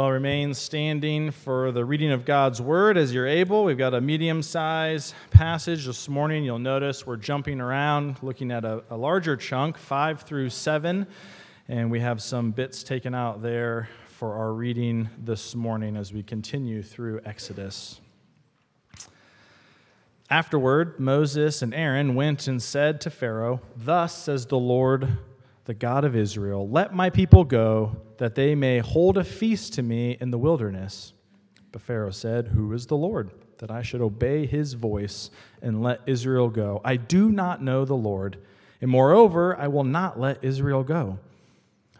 Well, remain standing for the reading of God's word as you're able. We've got a medium sized passage this morning. You'll notice we're jumping around looking at a, a, larger chunk, 5 through 7, and we have some bits taken out there for our reading this morning as we continue through Exodus. Afterward, Moses and Aaron went and said to Pharaoh, Thus says the Lord the God of Israel, Let my people go, that they may hold a feast to me in the wilderness. But Pharaoh said, Who is the Lord, that I should obey his voice and let Israel go? I do not know the Lord, and moreover, I will not let Israel go.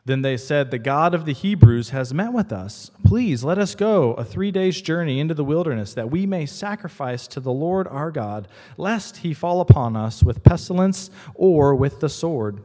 Then they said, The God of the Hebrews has met with us. Please let us go a three days' journey into the wilderness, that we may sacrifice to the Lord our God, lest he fall upon us with pestilence or with the sword.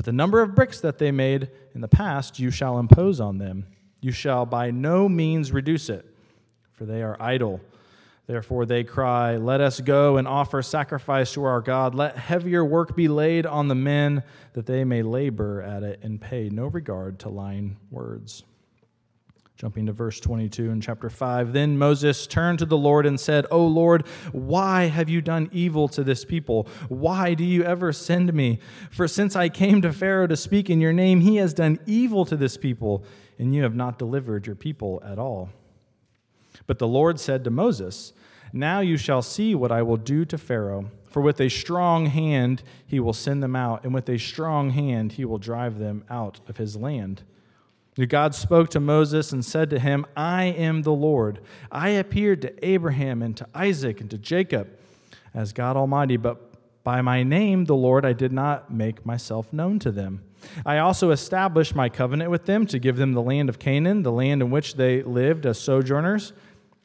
but the number of bricks that they made in the past you shall impose on them. You shall by no means reduce it, for they are idle. Therefore they cry, Let us go and offer sacrifice to our God. Let heavier work be laid on the men, that they may labor at it and pay no regard to lying words. Jumping to verse 22 in chapter 5. Then Moses turned to the Lord and said, O Lord, why have you done evil to this people? Why do you ever send me? For since I came to Pharaoh to speak in your name, he has done evil to this people, and you have not delivered your people at all. But the Lord said to Moses, Now you shall see what I will do to Pharaoh. For with a strong hand he will send them out, and with a strong hand he will drive them out of his land. God spoke to Moses and said to him, I am the Lord. I appeared to Abraham and to Isaac and to Jacob as God Almighty, but by my name, the Lord, I did not make myself known to them. I also established my covenant with them to give them the land of Canaan, the land in which they lived as sojourners.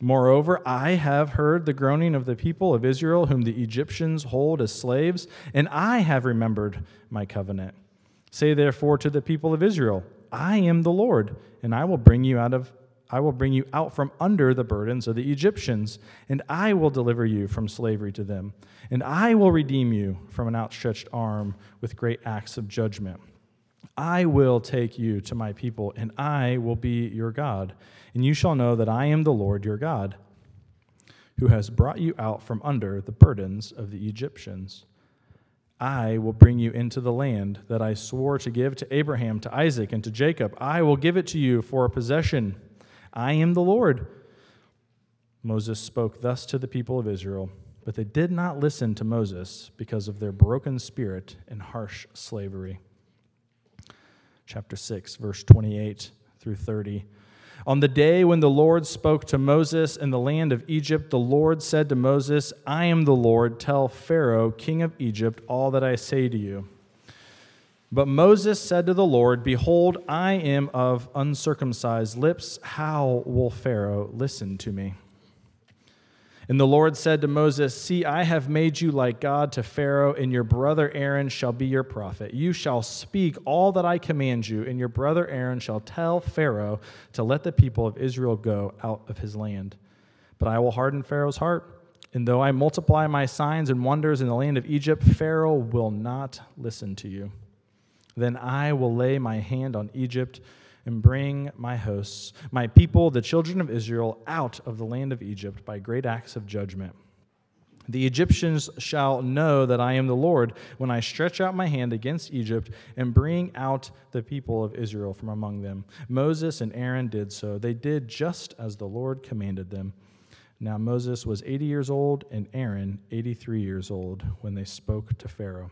Moreover, I have heard the groaning of the people of Israel, whom the Egyptians hold as slaves, and I have remembered my covenant. Say therefore to the people of Israel, I am the Lord, and I will bring you out of I will bring you out from under the burdens of the Egyptians, and I will deliver you from slavery to them, and I will redeem you from an outstretched arm with great acts of judgment. I will take you to my people, and I will be your God, and you shall know that I am the Lord your God, who has brought you out from under the burdens of the Egyptians. I will bring you into the land that I swore to give to Abraham, to Isaac, and to Jacob. I will give it to you for a possession. I am the Lord. Moses spoke thus to the people of Israel, but they did not listen to Moses because of their broken spirit and harsh slavery. Chapter 6, verse 28 through 30. On the day when the Lord spoke to Moses in the land of Egypt, the Lord said to Moses, I am the Lord. Tell Pharaoh, king of Egypt, all that I say to you. But Moses said to the Lord, Behold, I am of uncircumcised lips. How will Pharaoh listen to me? And the Lord said to Moses, See, I have made you like God to Pharaoh, and your brother Aaron shall be your prophet. You shall speak all that I command you, and your brother Aaron shall tell Pharaoh to let the people of Israel go out of his land. But I will harden Pharaoh's heart, and though I multiply my signs and wonders in the land of Egypt, Pharaoh will not listen to you. Then I will lay my hand on Egypt and bring my hosts, my people, the children of Israel, out of the land of Egypt by great acts of judgment. The Egyptians shall know that I am the Lord when I stretch out my hand against Egypt and bring out the people of Israel from among them. Moses and Aaron did so. They did just as the Lord commanded them. Now Moses was 80 years old and Aaron 83 years old when they spoke to Pharaoh.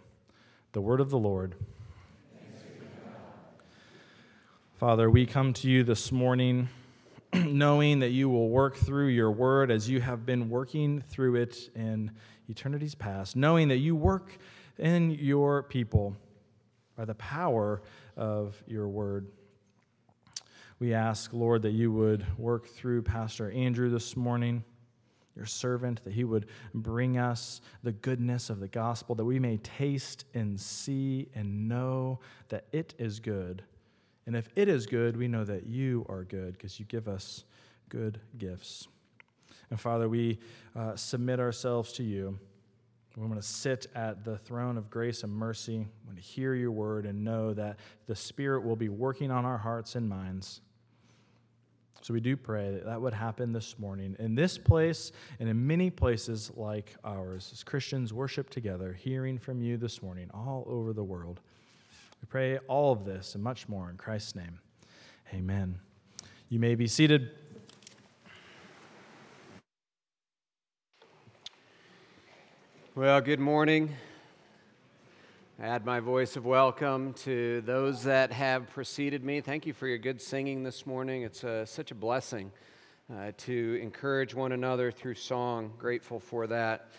The word of the Lord. Father, we come to you this morning knowing that you will work through your word as you have been working through it in eternity's past, knowing that you work in your people by the power of your word. We ask, Lord, that you would work through Pastor Andrew this morning, your servant, that he would bring us the goodness of the gospel, that we may taste and see and know that it is good. And if it is good, we know that you are good because you give us good gifts. And Father, we uh, submit ourselves to you. We want to sit at the throne of grace and mercy. We want to hear your word and know that the Spirit will be working on our hearts and minds so we do pray that that would happen this morning in this place and in many places like ours as Christians worship together, hearing from you this morning all over the world. We pray all of this and much more in Christ's name. Amen. You may be seated. Well, good morning. Add my voice of welcome to those that have preceded me. Thank you for your good singing this morning. It's uh, such a blessing uh, to encourage one another through song. Grateful for that.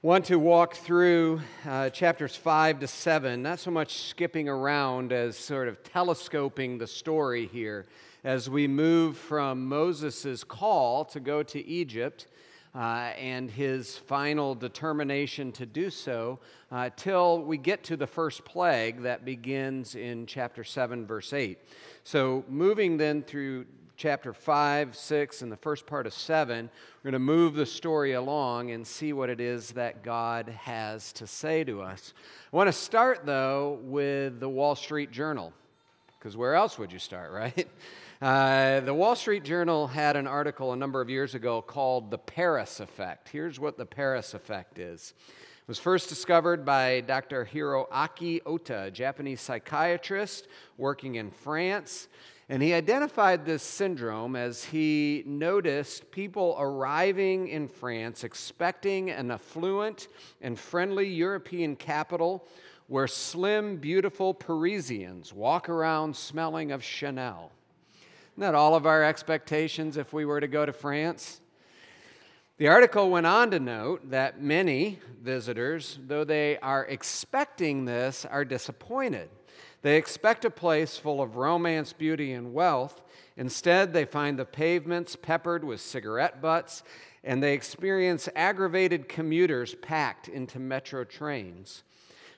Want to walk through uh, chapters 5 to 7, not so much skipping around as sort of telescoping the story here as we move from Moses' call to go to Egypt uh, and his final determination to do so uh, till we get to the first plague that begins in chapter 7, verse 8. So, moving then through chapter 5, 6, and the first part of 7, we're going to move the story along and see what it is that God has to say to us. I want to start, though, with the Wall Street Journal, because where else would you start, right? Uh, the Wall Street Journal had an article a number of years ago called The Paris Effect. Here's what the Paris Effect is. It was first discovered by Dr. Hiroaki Ota, a Japanese psychiatrist working in France. And he identified this syndrome as he noticed people arriving in France expecting an affluent and friendly European capital where slim, beautiful Parisians walk around smelling of Chanel. That all of our expectations if we were to go to France? The article went on to note that many visitors, though they are expecting this, are disappointed. They expect a place full of romance, beauty, and wealth. Instead, they find the pavements peppered with cigarette butts, and they experience aggravated commuters packed into metro trains.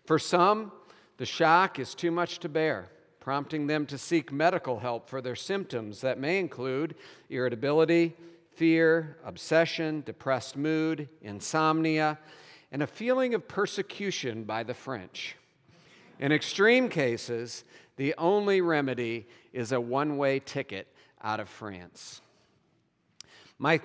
For some, the shock is too much to bear prompting them to seek medical help for their symptoms that may include irritability, fear, obsession, depressed mood, insomnia, and a feeling of persecution by the French. In extreme cases, the only remedy is a one way ticket out of France. My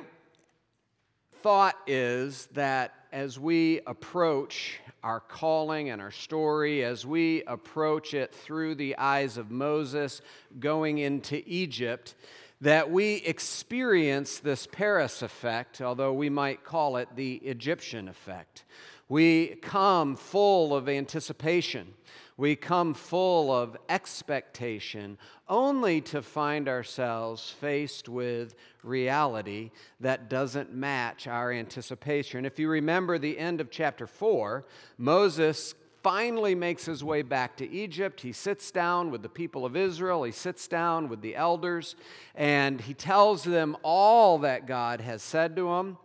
thought is that as we approach our calling and our story as we approach it through the eyes of Moses going into Egypt, that we experience this Paris effect, although we might call it the Egyptian effect. We come full of anticipation. We come full of expectation only to find ourselves faced with reality that doesn't match our anticipation. If you remember the end of chapter 4, Moses finally makes his way back to Egypt. He sits down with the people of Israel, he sits down with the elders, and he tells them all that God has said to him.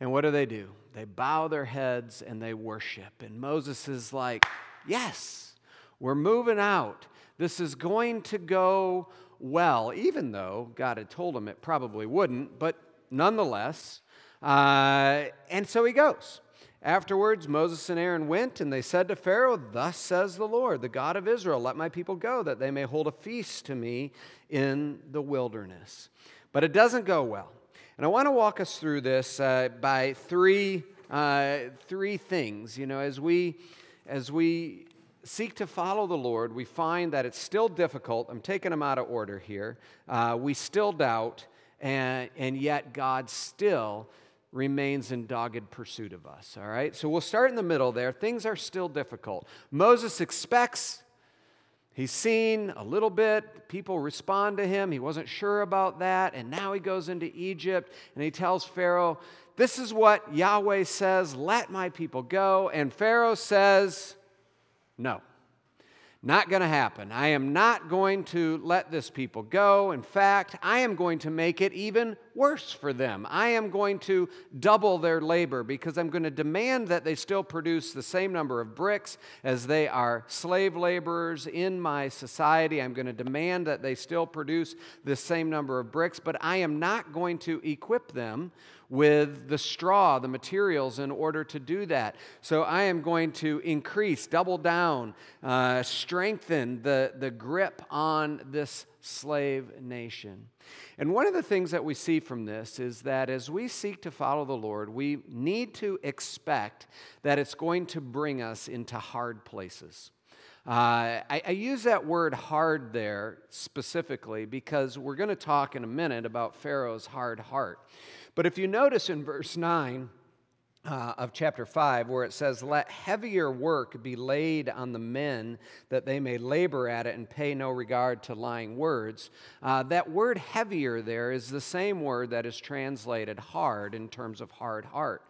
And what do they do? They bow their heads and they worship. And Moses is like, Yes, we're moving out. This is going to go well, even though God had told him it probably wouldn't, but nonetheless. Uh, and so he goes. Afterwards, Moses and Aaron went, and they said to Pharaoh, Thus says the Lord, the God of Israel, let my people go, that they may hold a feast to me in the wilderness. But it doesn't go well. And I want to walk us through this uh, by three, uh, three things. You know, as we as we seek to follow the Lord, we find that it's still difficult. I'm taking them out of order here. Uh, we still doubt, and, and yet God still remains in dogged pursuit of us. All right? So we'll start in the middle there. Things are still difficult. Moses expects, he's seen a little bit, people respond to him. He wasn't sure about that. And now he goes into Egypt and he tells Pharaoh, this is what Yahweh says, let my people go. And Pharaoh says, no. Not going to happen. I am not going to let this people go. In fact, I am going to make it even worse for them. I am going to double their labor because I'm going to demand that they still produce the same number of bricks as they are slave laborers in my society. I'm going to demand that they still produce the same number of bricks, but I am not going to equip them with the straw, the materials, in order to do that. So I am going to increase, double down, uh, strengthen the, the grip on this slave nation. And one of the things that we see from this is that as we seek to follow the Lord, we need to expect that it's going to bring us into hard places. Uh, I, I, use that word hard there specifically because we're going to talk in a minute about Pharaoh's hard heart. But if you notice in verse 9, uh, of chapter 5, where it says, Let heavier work be laid on the men that they may labor at it and pay no regard to lying words. Uh, that word heavier there is the same word that is translated hard in terms of hard heart.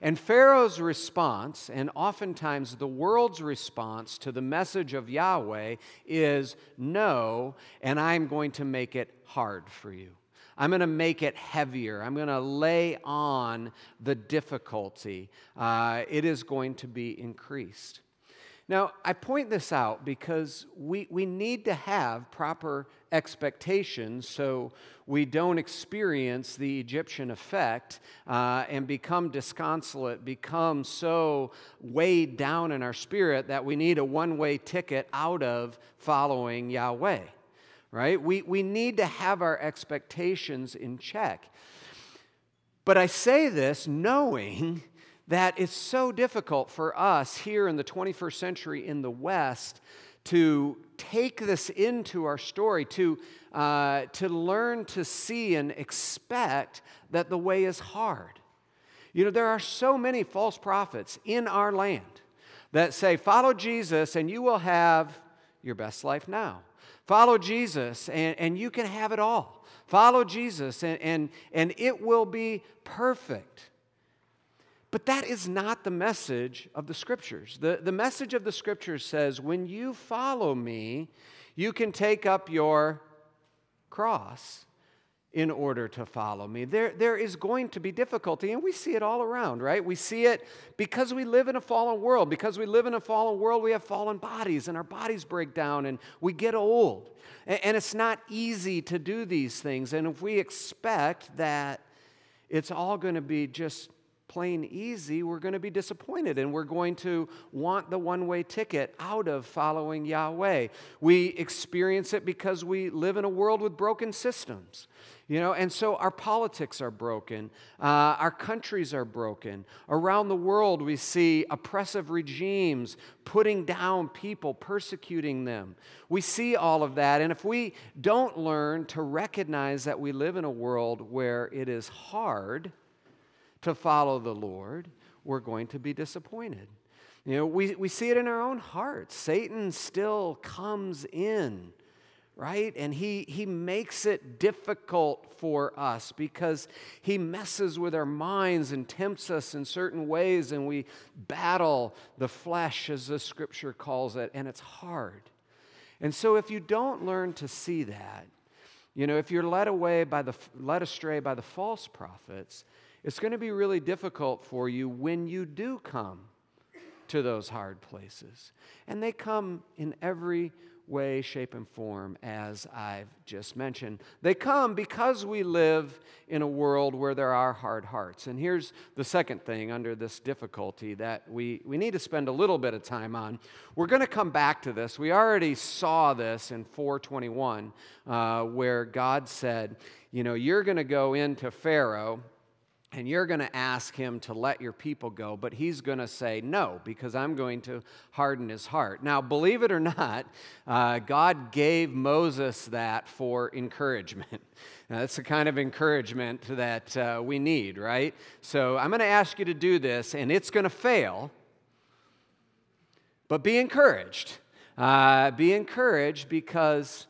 And Pharaoh's response, and oftentimes the world's response to the message of Yahweh, is no, and I'm going to make it hard for you. I'm going to make it heavier. I'm going to lay on the difficulty. Uh, it is going to be increased. Now, I point this out because we, we need to have proper expectations so we don't experience the Egyptian effect uh, and become disconsolate, become so weighed down in our spirit that we need a one way ticket out of following Yahweh right? We, we need to have our expectations in check. But I say this knowing that it's so difficult for us here in the 21st century in the West to take this into our story, to, uh, to learn to see and expect that the way is hard. You know, there are so many false prophets in our land that say, Follow Jesus and you will have your best life now. Follow Jesus and, and you can have it all. Follow Jesus and, and, and it will be perfect. But that is not the message of the scriptures. The, the message of the scriptures says, when you follow me, you can take up your cross in order to follow me. There, there is going to be difficulty, and we see it all around, right? We see it because we live in a fallen world. Because we live in a fallen world, we have fallen bodies, and our bodies break down, and we get old. And, and it's not easy to do these things. And if we expect that it's all going to be just plain easy, we're going to be disappointed and we're going to want the one way ticket out of following Yahweh. We experience it because we live in a world with broken systems. You know, and so our politics are broken, uh, our countries are broken. Around the world, we see oppressive regimes putting down people, persecuting them. We see all of that, and if we don't learn to recognize that we live in a world where it is hard to follow the Lord, we're going to be disappointed. You know, we, we see it in our own hearts. Satan still comes in right? And he, he makes it difficult for us because he messes with our minds and tempts us in certain ways, and we battle the flesh, as the scripture calls it, and it's hard. And so, if you don't learn to see that, you know, if you're led away by the led astray by the false prophets, it's going to be really difficult for you when you do come to those hard places. And they come in every way, shape, and form, as I've just mentioned. They come because we live in a world where there are hard hearts. And here's the second thing under this difficulty that we, we need to spend a little bit of time on. We're going to come back to this. We already saw this in 421, uh, where God said, You know, you're going to go into Pharaoh and you're going to ask him to let your people go, but he's going to say no because I'm going to harden his heart. Now, believe it or not, uh, God gave Moses that for encouragement. Now, that's the kind of encouragement that uh, we need, right? So I'm going to ask you to do this, and it's going to fail, but be encouraged. Uh, be encouraged because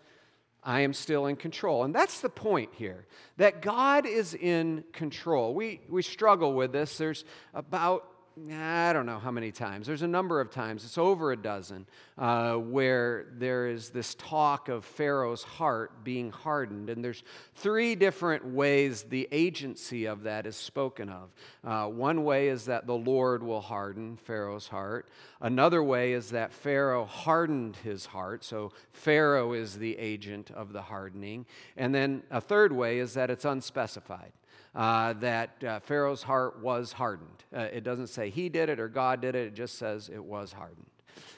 I am still in control. And that's the point here that God is in control. We, we struggle with this. There's about I don't know how many times. There's a number of times, it's over a dozen, uh, where there is this talk of Pharaoh's heart being hardened. And there's three different ways the agency of that is spoken of. Uh, one way is that the Lord will harden Pharaoh's heart, another way is that Pharaoh hardened his heart. So Pharaoh is the agent of the hardening. And then a third way is that it's unspecified uh, that uh, Pharaoh's heart was hardened. Uh, it doesn't say he did it or God did it, it just says it was hardened.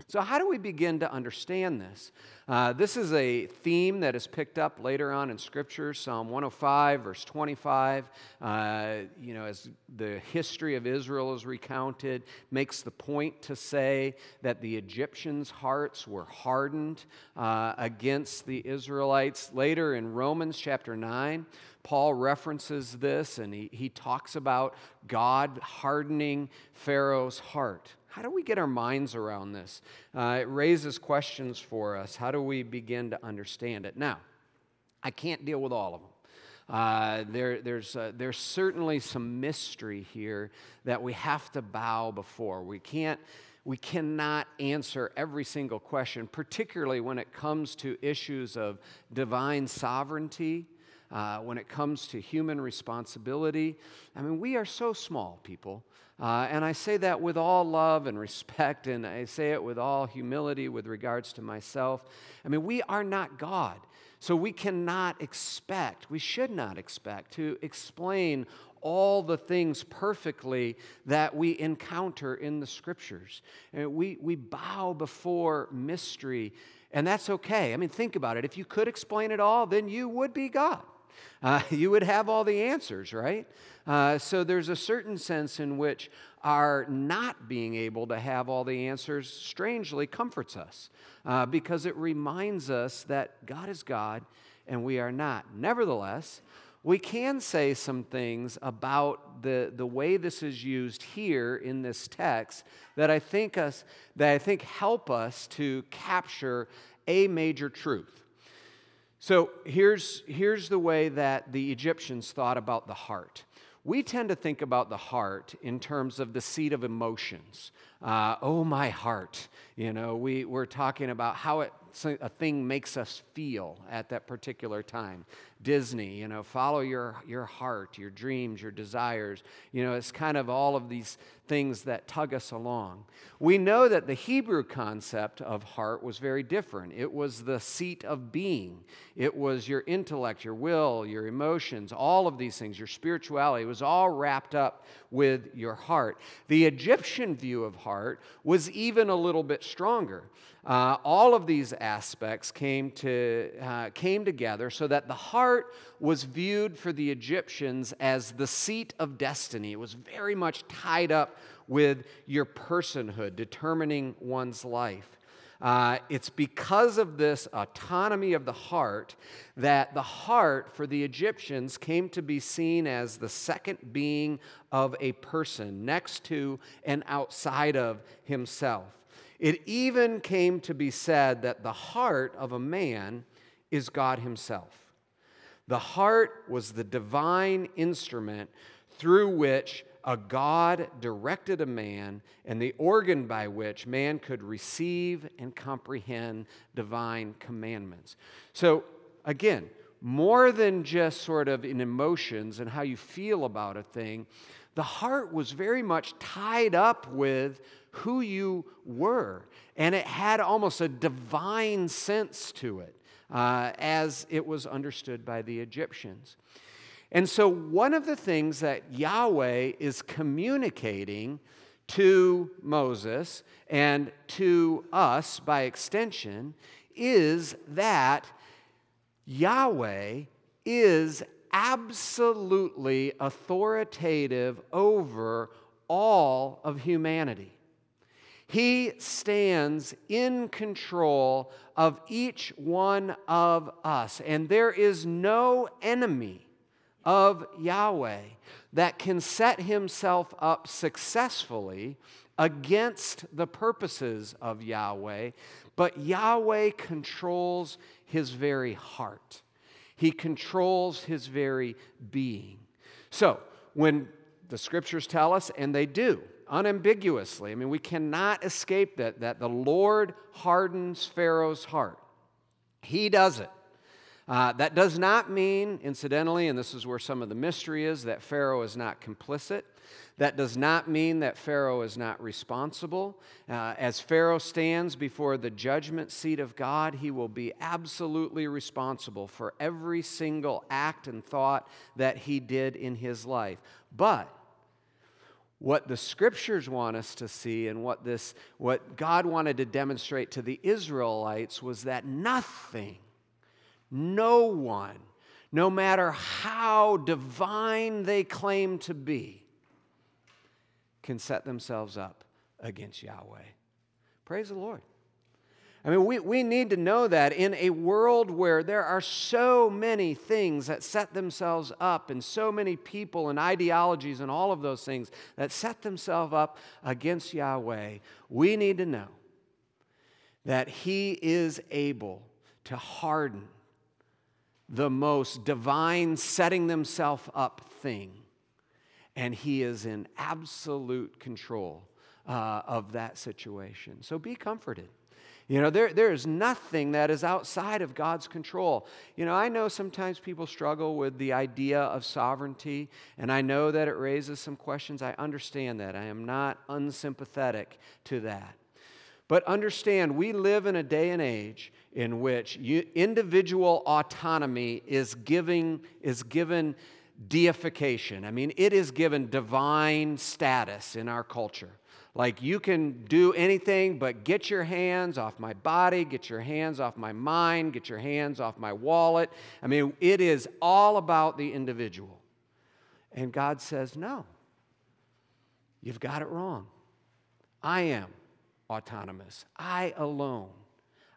So, how do we begin to understand this? Uh, this is a theme that is picked up later on in Scripture, Psalm 105, verse 25. Uh, you know, as the history of Israel is recounted, makes the point to say that the Egyptians' hearts were hardened uh, against the Israelites. Later in Romans chapter 9, Paul references this and he, he talks about God hardening Pharaoh's heart. How do we get our minds around this? Uh, it raises questions for us. How do we begin to understand it? Now, I can't deal with all of them. Uh, there, there's, uh, there's certainly some mystery here that we have to bow before. We can't, we cannot answer every single question, particularly when it comes to issues of divine sovereignty uh, when it comes to human responsibility. I mean, we are so small, people. Uh, and I say that with all love and respect, and I say it with all humility with regards to myself. I mean, we are not God. So we cannot expect, we should not expect, to explain all the things perfectly that we encounter in the scriptures. And we, we bow before mystery, and that's okay. I mean, think about it. If you could explain it all, then you would be God. Uh, you would have all the answers, right? Uh, so there's a certain sense in which our not being able to have all the answers strangely comforts us uh, because it reminds us that God is God and we are not. Nevertheless, we can say some things about the, the way this is used here in this text that I think us that I think help us to capture a major truth. So here's, here's the way that the Egyptians thought about the heart. We tend to think about the heart in terms of the seat of emotions. Uh, oh, my heart. You know, we, we're talking about how it, a thing makes us feel at that particular time. Disney, you know, follow your, your heart, your dreams, your desires. You know, it's kind of all of these things that tug us along. We know that the Hebrew concept of heart was very different. It was the seat of being, it was your intellect, your will, your emotions, all of these things, your spirituality. It was all wrapped up with your heart. The Egyptian view of heart was even a little bit stronger. Uh, all of these aspects came, to, uh, came together so that the heart was viewed for the Egyptians as the seat of destiny. It was very much tied up with your personhood, determining one's life. Uh, it's because of this autonomy of the heart that the heart for the Egyptians came to be seen as the second being of a person, next to and outside of himself. It even came to be said that the heart of a man is God Himself. The heart was the divine instrument through which a God directed a man and the organ by which man could receive and comprehend divine commandments. So, again, more than just sort of in emotions and how you feel about a thing, the heart was very much tied up with who you were. And it had almost a divine sense to it uh, as it was understood by the Egyptians. And so, one of the things that Yahweh is communicating to Moses and to us by extension is that Yahweh is absolutely authoritative over all of humanity. He stands in control of each one of us. And there is no enemy of Yahweh that can set himself up successfully against the purposes of Yahweh, but Yahweh controls his very heart. He controls his very being. So, when the scriptures tell us, and they do, unambiguously. I mean, we cannot escape that, that the Lord hardens Pharaoh's heart. He does it. Uh, that does not mean, incidentally, and this is where some of the mystery is, that Pharaoh is not complicit. That does not mean that Pharaoh is not responsible. Uh, as Pharaoh stands before the judgment seat of God, he will be absolutely responsible for every single act and thought that he did in his life. But what the scriptures want us to see and what this what God wanted to demonstrate to the Israelites was that nothing no one no matter how divine they claim to be can set themselves up against Yahweh. Praise the Lord. I mean, we, we need to know that in a world where there are so many things that set themselves up, and so many people and ideologies and all of those things that set themselves up against Yahweh, we need to know that He is able to harden the most divine setting themselves up thing and He is in absolute control uh, of that situation. So be comforted. You know, there, there is nothing that is outside of God's control. You know, I know sometimes people struggle with the idea of sovereignty, and I know that it raises some questions. I understand that. I am not unsympathetic to that. But understand, we live in a day and age in which you, individual autonomy is, giving, is given deification. I mean, it is given divine status in our culture. Like you can do anything but get your hands off my body, get your hands off my mind, get your hands off my wallet. I mean, it is all about the individual. And God says, no, you've got it wrong. I am autonomous. I alone,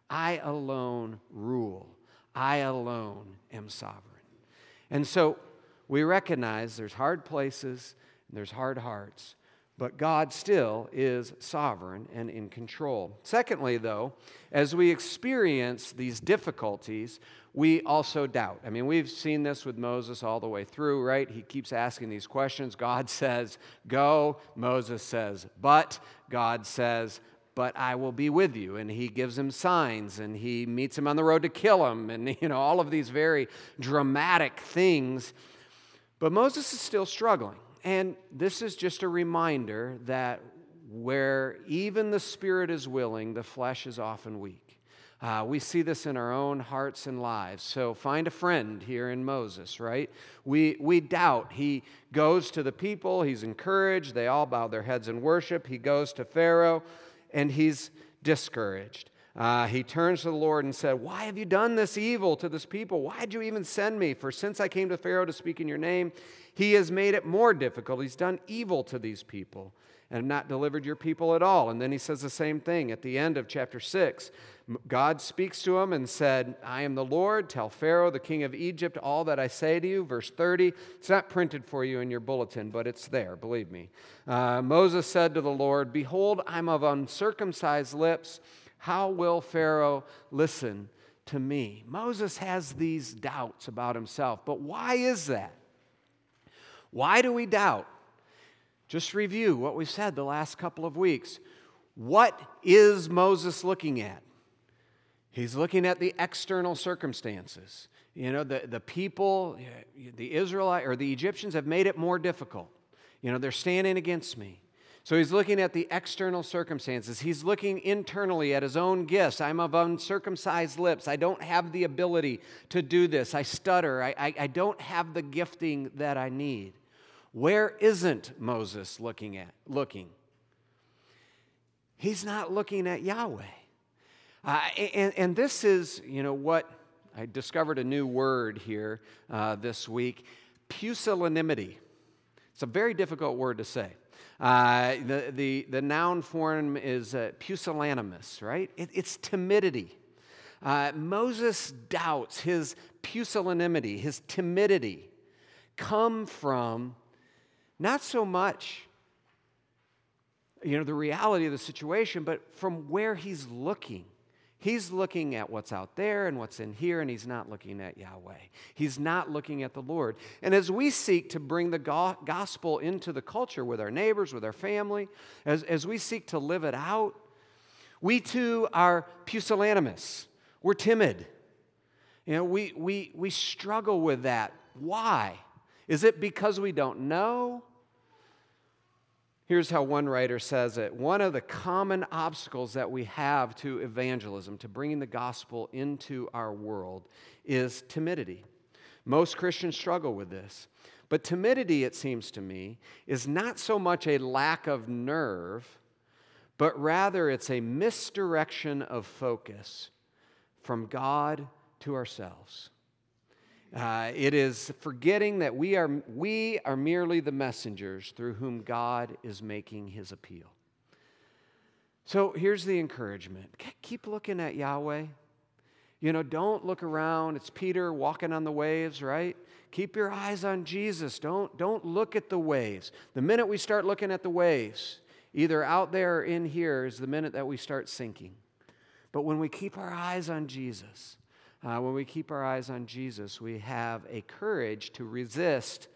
I alone rule. I alone am sovereign. And so we recognize there's hard places and there's hard hearts, but God still is sovereign and in control. Secondly, though, as we experience these difficulties, we also doubt. I mean, we've seen this with Moses all the way through, right? He keeps asking these questions. God says, Go. Moses says, But. God says, but I will be with you. And he gives him signs and he meets him on the road to kill him and, you know, all of these very dramatic things but Moses is still struggling. And this is just a reminder that where even the spirit is willing, the flesh is often weak. Uh, we see this in our own hearts and lives. So find a friend here in Moses, right? We, we doubt. He goes to the people, he's encouraged. They all bow their heads in worship. He goes to Pharaoh, and he's discouraged. Uh, he turns to the Lord and said, Why have you done this evil to this people? Why did you even send me? For since I came to Pharaoh to speak in your name, he has made it more difficult. He's done evil to these people and not delivered your people at all. And then he says the same thing at the end of chapter 6. God speaks to him and said, I am the Lord. Tell Pharaoh, the king of Egypt, all that I say to you. Verse 30. It's not printed for you in your bulletin, but it's there, believe me. Uh, Moses said to the Lord, Behold, I'm of uncircumcised lips how will Pharaoh listen to me? Moses has these doubts about himself, but why is that? Why do we doubt? Just review what we said the last couple of weeks. What is Moses looking at? He's looking at the external circumstances. You know, the, the people, the Israelite or the Egyptians have made it more difficult. You know, they're standing against me. So he's looking at the external circumstances. He's looking internally at his own gifts. I'm of uncircumcised lips. I don't have the ability to do this. I stutter. I, I, I don't have the gifting that I need. Where isn't Moses looking at? Looking. He's not looking at Yahweh. Uh, and, and this is, you know, what I discovered a new word here uh, this week pusillanimity. It's a very difficult word to say. Uh, the, the, the noun form is uh, pusillanimous, right? It, it's timidity. Uh, Moses' doubts, his pusillanimity, his timidity, come from not so much you know the reality of the situation but from where he's looking He's looking at what's out there and what's in here, and he's not looking at Yahweh. He's not looking at the Lord. And as we seek to bring the go- gospel into the culture with our neighbors, with our family, as, as we seek to live it out, we too are pusillanimous. We're timid. You know, we, we, we struggle with that. Why? Is it because we don't know? Here's how one writer says it one of the common obstacles that we have to evangelism, to bringing the gospel into our world, is timidity. Most Christians struggle with this. But timidity, it seems to me, is not so much a lack of nerve, but rather it's a misdirection of focus from God to ourselves. Uh, it is forgetting that we are, we are merely the messengers through whom God is making his appeal. So here's the encouragement keep looking at Yahweh. You know, don't look around. It's Peter walking on the waves, right? Keep your eyes on Jesus. Don't, don't look at the waves. The minute we start looking at the waves, either out there or in here, is the minute that we start sinking. But when we keep our eyes on Jesus, uh, when we keep our eyes on Jesus, we have a courage to resist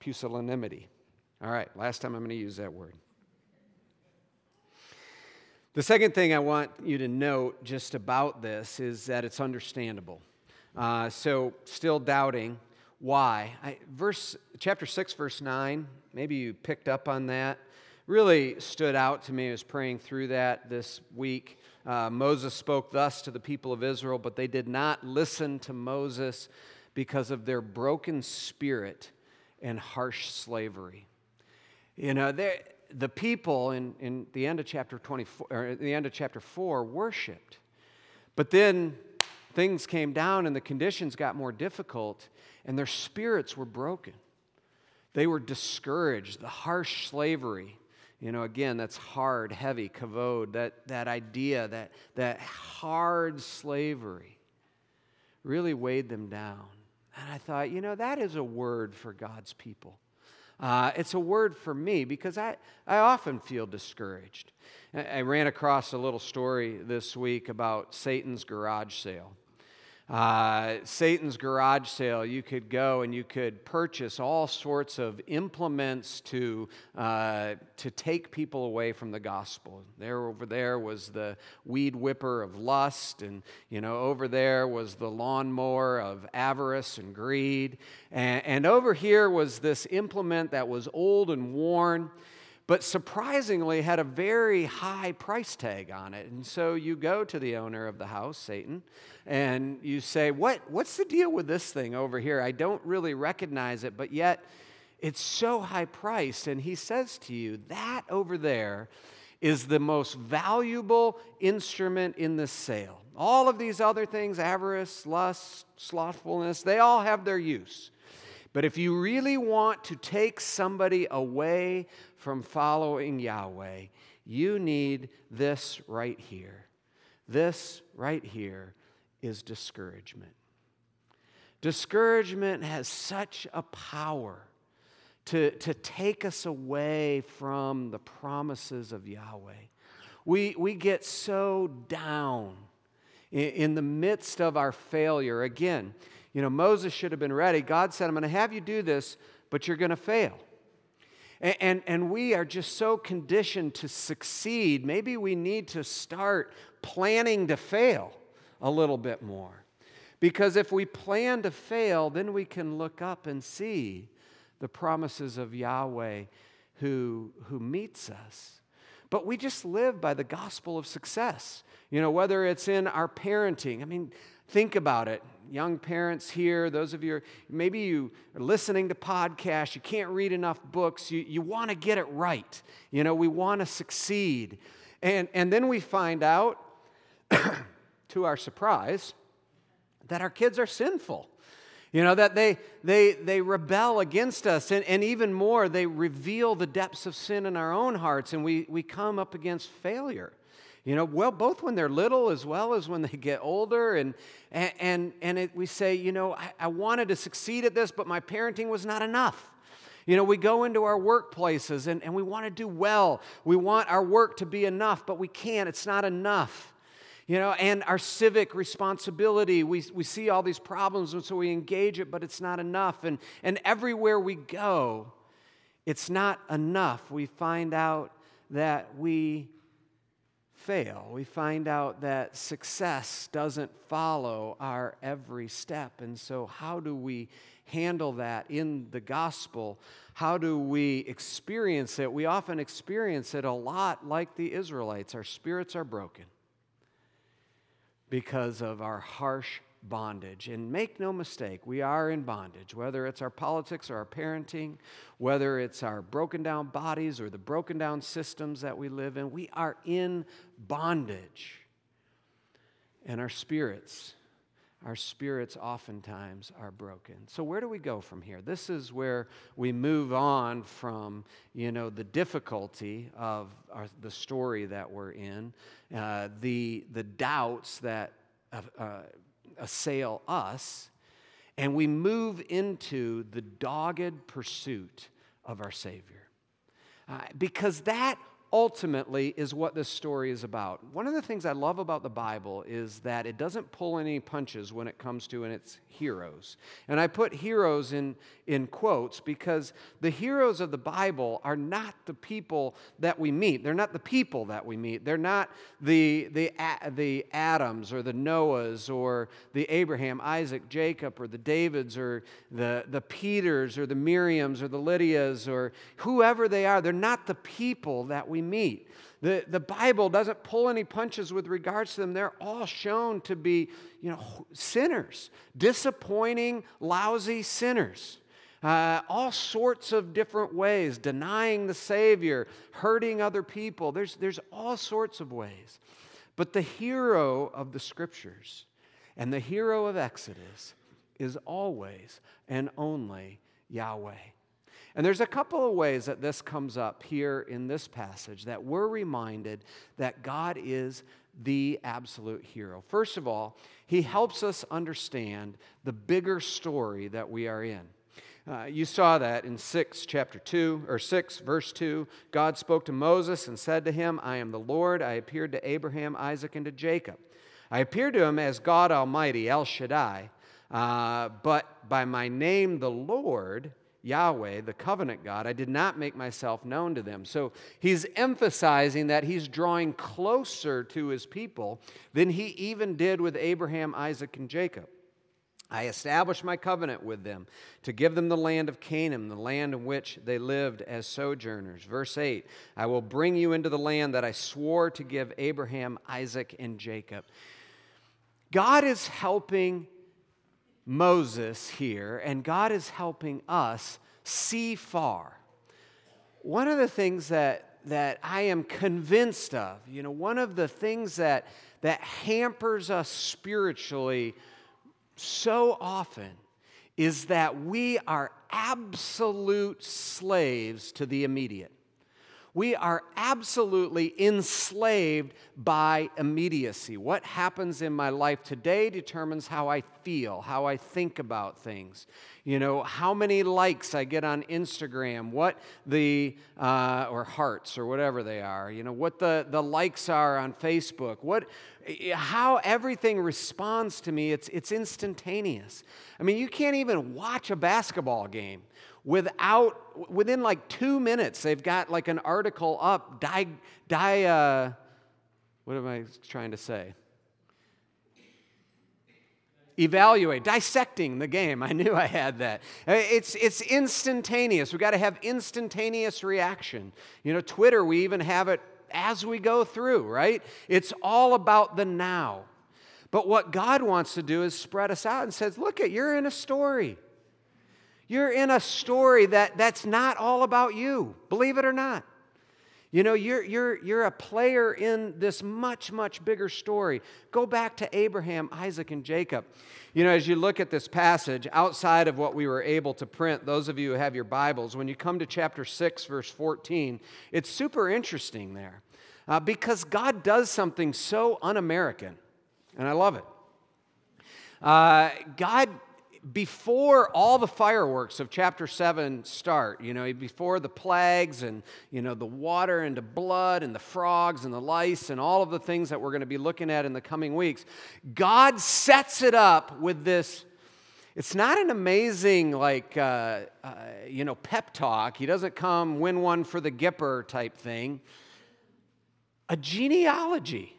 pusillanimity. All right, last time I'm going to use that word. The second thing I want you to note just about this is that it's understandable. Uh, so, still doubting why? I, verse chapter six, verse nine. Maybe you picked up on that. Really stood out to me. I was praying through that this week. Uh, Moses spoke thus to the people of Israel, but they did not listen to Moses because of their broken spirit and harsh slavery. You know, the people in, in the end of chapter 24, or the end of chapter 4 worshiped. But then things came down and the conditions got more difficult, and their spirits were broken. They were discouraged. The harsh slavery you know, again, that's hard, heavy, kavod, that, that idea, that, that hard slavery really weighed them down. And I thought, you know, that is a word for God's people. Uh, it's a word for me because I, I often feel discouraged. I, I ran across a little story this week about Satan's garage sale. Uh, Satan's garage sale, you could go and you could purchase all sorts of implements to, uh, to take people away from the gospel. There, over there was the weed whipper of lust, and you know, over there was the lawnmower of avarice and greed, and, and over here was this implement that was old and worn but surprisingly had a very high price tag on it. And so you go to the owner of the house, Satan, and you say, what, What's the deal with this thing over here? I don't really recognize it, but yet it's so high priced. And he says to you, That over there is the most valuable instrument in the sale. All of these other things, avarice, lust, slothfulness, they all have their use. But if you really want to take somebody away from following Yahweh, you need this right here. This right here is discouragement. Discouragement has such a power to, to take us away from the promises of Yahweh. We, we get so down in, in the midst of our failure. Again, you know, Moses should have been ready. God said, I'm going to have you do this, but you're going to fail. And, and, and, we are just so conditioned to succeed. Maybe we need to start planning to fail a little bit more. Because if we plan to fail, then we can look up and see the promises of Yahweh who, who meets us. But we just live by the gospel of success. You know, whether it's in our parenting, I mean, think about it young parents here, those of you, maybe you are listening to podcasts, you can't read enough books, you, you want to get it right. You know, we want to succeed. And, and then we find out, to our surprise, that our kids are sinful. You know, that they, they, they rebel against us, and, and even more, they reveal the depths of sin in our own hearts, and we, we come up against failure. You know, well, both when they're little as well as when they get older. And, and, and it, we say, you know, I, I wanted to succeed at this, but my parenting was not enough. You know, we go into our workplaces and, and we want to do well. We want our work to be enough, but we can't. It's not enough. You know, and our civic responsibility. We, we see all these problems, and so we engage it, but it's not enough. And, and everywhere we go, it's not enough. We find out that we fail. We find out that success doesn't follow our every step. And so, how do we handle that in the gospel? How do we experience it? We often experience it a lot like the Israelites. Our spirits are broken because of our harsh bondage. And make no mistake, we are in bondage, whether it's our politics or our parenting, whether it's our broken down bodies or the broken down systems that we live in. We are in bondage. And our spirits our spirits oftentimes are broken. So where do we go from here? This is where we move on from, you know, the difficulty of our, the story that we're in, uh, the, the doubts that uh, uh, assail us, and we move into the dogged pursuit of our Savior. Uh, because that ultimately is what this story is about. One of the things I love about the Bible is that it doesn't pull any punches when it comes to its heroes. And I put heroes in, in quotes because the heroes of the Bible are not the people that we meet. They're not the people that we meet. They're not the, the, the Adams or the Noahs or the Abraham, Isaac, Jacob or the Davids or the, the Peters or the Miriams or the Lydias or whoever they are. They're not the people that we meet. The, the Bible doesn't pull any punches with regards to them. They're all shown to be, you know, sinners, disappointing, lousy sinners. Uh, all sorts of different ways, denying the Savior, hurting other people. There's, there's all sorts of ways. But the hero of the Scriptures and the hero of Exodus is always and only Yahweh. And there's a couple of ways that this comes up here in this passage that we're reminded that God is the absolute hero. First of all, he helps us understand the bigger story that we are in. Uh, you saw that in 6 chapter 2 or 6 verse 2 god spoke to moses and said to him i am the lord i appeared to abraham isaac and to jacob i appeared to him as god almighty el shaddai uh, but by my name the lord Yahweh, the covenant God, I did not make myself known to them. So he's emphasizing that he's drawing closer to his people than he even did with Abraham, Isaac, and Jacob. I established my covenant with them to give them the land of Canaan, the land in which they lived as sojourners. Verse 8 I will bring you into the land that I swore to give Abraham, Isaac, and Jacob. God is helping Moses here, and God is helping us see far. One of the things that, that I am convinced of, you know, one of the things that, that hampers us spiritually so often is that we are absolute slaves to the immediate. We are absolutely enslaved by immediacy. What happens in my life today determines how I feel, how I think about things. You know, how many likes I get on Instagram, what the, uh, or hearts or whatever they are, you know, what the, the likes are on Facebook, what, how everything responds to me, it's, it's instantaneous. I mean, you can't even watch a basketball game without within like two minutes they've got like an article up die die uh, what am i trying to say? Evaluate dissecting the game. I knew i had that. Uh, it's it's instantaneous. We've got to have instantaneous reaction. You know twitter we even have it as we go through right? It's all about the now. But what god wants to do is spread us out and says look at you're in a story you're in a story that, that's not all about you, believe it or not. You know, you're, you're, you're a player in this much, much bigger story. Go back to Abraham, Isaac, and Jacob. You know, as you look at this passage, outside of what we were able to print, those of you who have your Bibles, when you come to chapter 6, verse 14, it's super interesting there uh, because God does something so un American, and I love it. Uh, God before all the fireworks of chapter 7 start, you know, before the plagues and, you know, the water and the blood and the frogs and the lice and all of the things that we're going to be looking at in the coming weeks, God sets it up with this. It's not an amazing, like, uh, uh, you know, pep talk. He doesn't come win one for the Gipper type thing. A genealogy.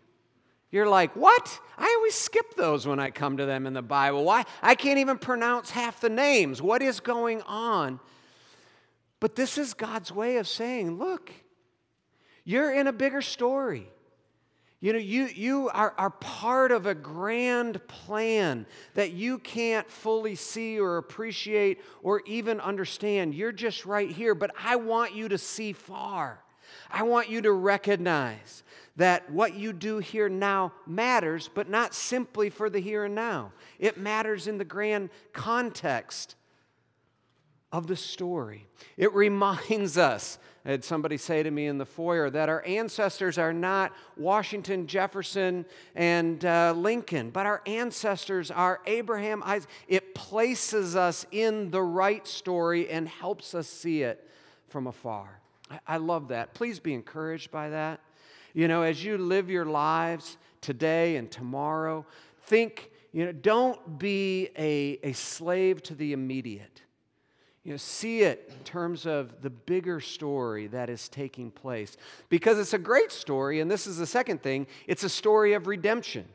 You're like, what? I always skip those when I come to them in the Bible. Why? I can't even pronounce half the names. What is going on? But this is God's way of saying, look, you're in a bigger story. You know, you, you are, are part of a grand plan that you can't fully see or appreciate or even understand. You're just right here, but I want you to see far. I want you to recognize that what you do here now matters, but not simply for the here and now. It matters in the grand context of the story. It reminds us, I had somebody say to me in the foyer, that our ancestors are not Washington, Jefferson, and uh, Lincoln, but our ancestors are Abraham, Isaac. It places us in the right story and helps us see it from afar. I, I love that. Please be encouraged by that. You know, as you live your lives today and tomorrow, think, you know, don't be a, a slave to the immediate. You know, see it in terms of the bigger story that is taking place. Because it's a great story, and this is the second thing it's a story of redemption.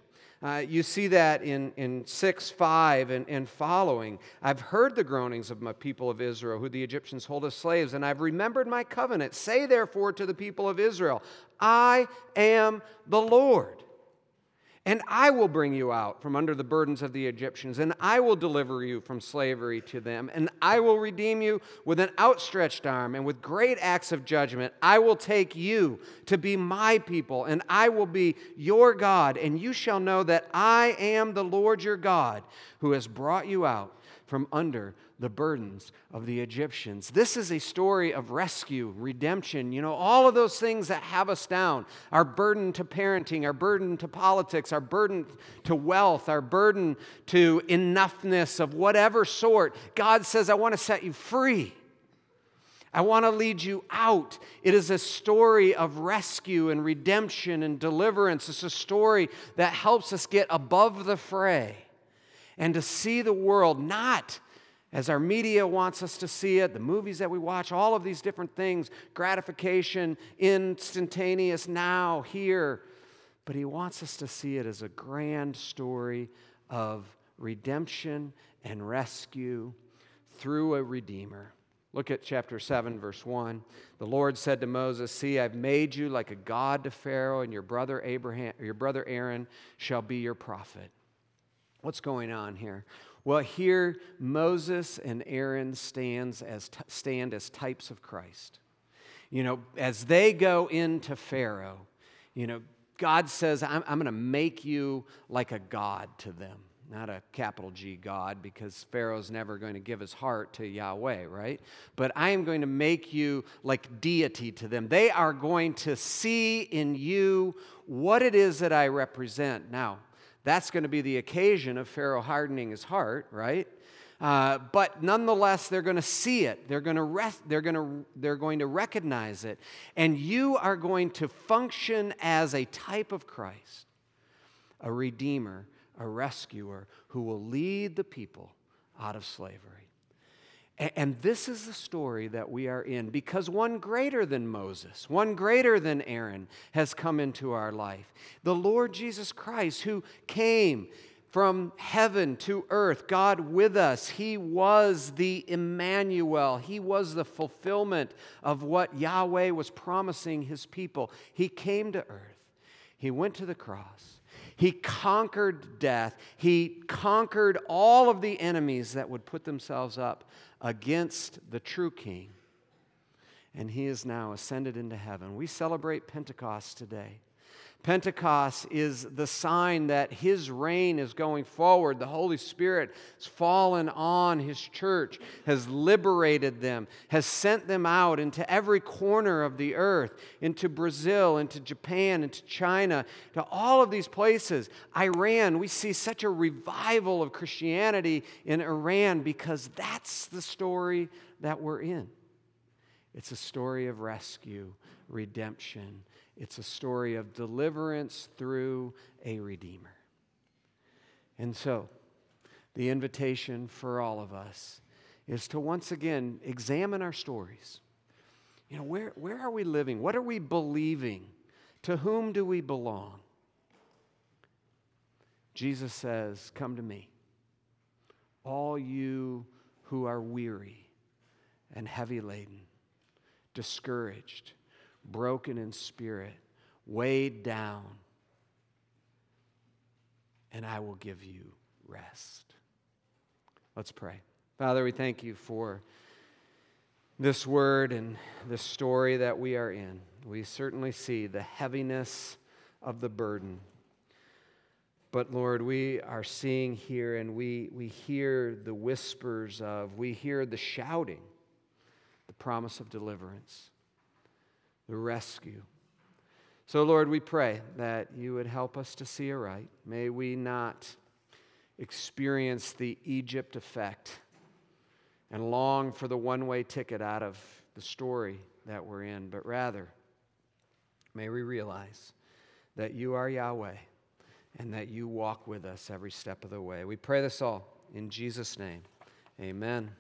Uh, you see that in, in 6 5 and, and following. I've heard the groanings of my people of Israel, who the Egyptians hold as slaves, and I've remembered my covenant. Say therefore to the people of Israel, I am the Lord. And I will bring you out from under the burdens of the Egyptians, and I will deliver you from slavery to them, and I will redeem you with an outstretched arm and with great acts of judgment. I will take you to be my people, and I will be your God, and you shall know that I am the Lord your God who has brought you out from under the burdens of the Egyptians. This is a story of rescue, redemption, you know, all of those things that have us down our burden to parenting, our burden to politics, our burden to wealth, our burden to enoughness of whatever sort. God says, I want to set you free. I want to lead you out. It is a story of rescue and redemption and deliverance. It's a story that helps us get above the fray and to see the world not as our media wants us to see it, the movies that we watch, all of these different things, gratification, instantaneous, now, here. But he wants us to see it as a grand story of redemption and rescue through a redeemer. Look at chapter 7, verse 1. The Lord said to Moses, See, I've made you like a God to Pharaoh, and your brother Abraham, your brother Aaron shall be your prophet. What's going on here? Well, here Moses and Aaron stands as t- stand as types of Christ. You know, as they go into Pharaoh, you know, God says, I'm, I'm going to make you like a God to them. Not a capital G God, because Pharaoh's never going to give his heart to Yahweh, right? But I am going to make you like deity to them. They are going to see in you what it is that I represent. Now, that's going to be the occasion of Pharaoh hardening his heart, right? Uh, but nonetheless, they're going to see it. They're going to, rest, they're, going to, they're going to recognize it. And you are going to function as a type of Christ, a redeemer, a rescuer who will lead the people out of slavery. And this is the story that we are in because one greater than Moses, one greater than Aaron has come into our life. The Lord Jesus Christ, who came from heaven to earth, God with us. He was the Emmanuel. He was the fulfillment of what Yahweh was promising his people. He came to earth, he went to the cross. He conquered death. He conquered all of the enemies that would put themselves up against the true king. And he is now ascended into heaven. We celebrate Pentecost today. Pentecost is the sign that his reign is going forward. The Holy Spirit has fallen on his church, has liberated them, has sent them out into every corner of the earth, into Brazil, into Japan, into China, to all of these places. Iran, we see such a revival of Christianity in Iran because that's the story that we're in. It's a story of rescue, redemption, it's a story of deliverance through a Redeemer. And so, the invitation for all of us is to once again examine our stories. You know, where, where are we living? What are we believing? To whom do we belong? Jesus says, Come to me, all you who are weary and heavy laden, discouraged broken in spirit, weighed down, and I will give you rest. Let's pray. Father, we thank you for this word and this story that we are in. We certainly see the heaviness of the burden. But Lord, we are seeing here and we, we hear the whispers of, we hear the shouting, the promise of deliverance the rescue. So, Lord, we pray that you would help us to see aright. May we not experience the Egypt effect and long for the one way ticket out of the story that we're in, but rather, may we realize that you are Yahweh and that you walk with us every step of the way. We pray this all in Jesus' name. Amen.